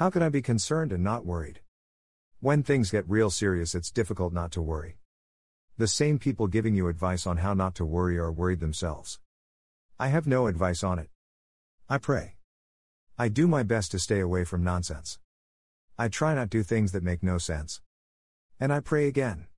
How can I be concerned and not worried? When things get real serious, it's difficult not to worry. The same people giving you advice on how not to worry are worried themselves. I have no advice on it. I pray. I do my best to stay away from nonsense. I try not do things that make no sense. And I pray again.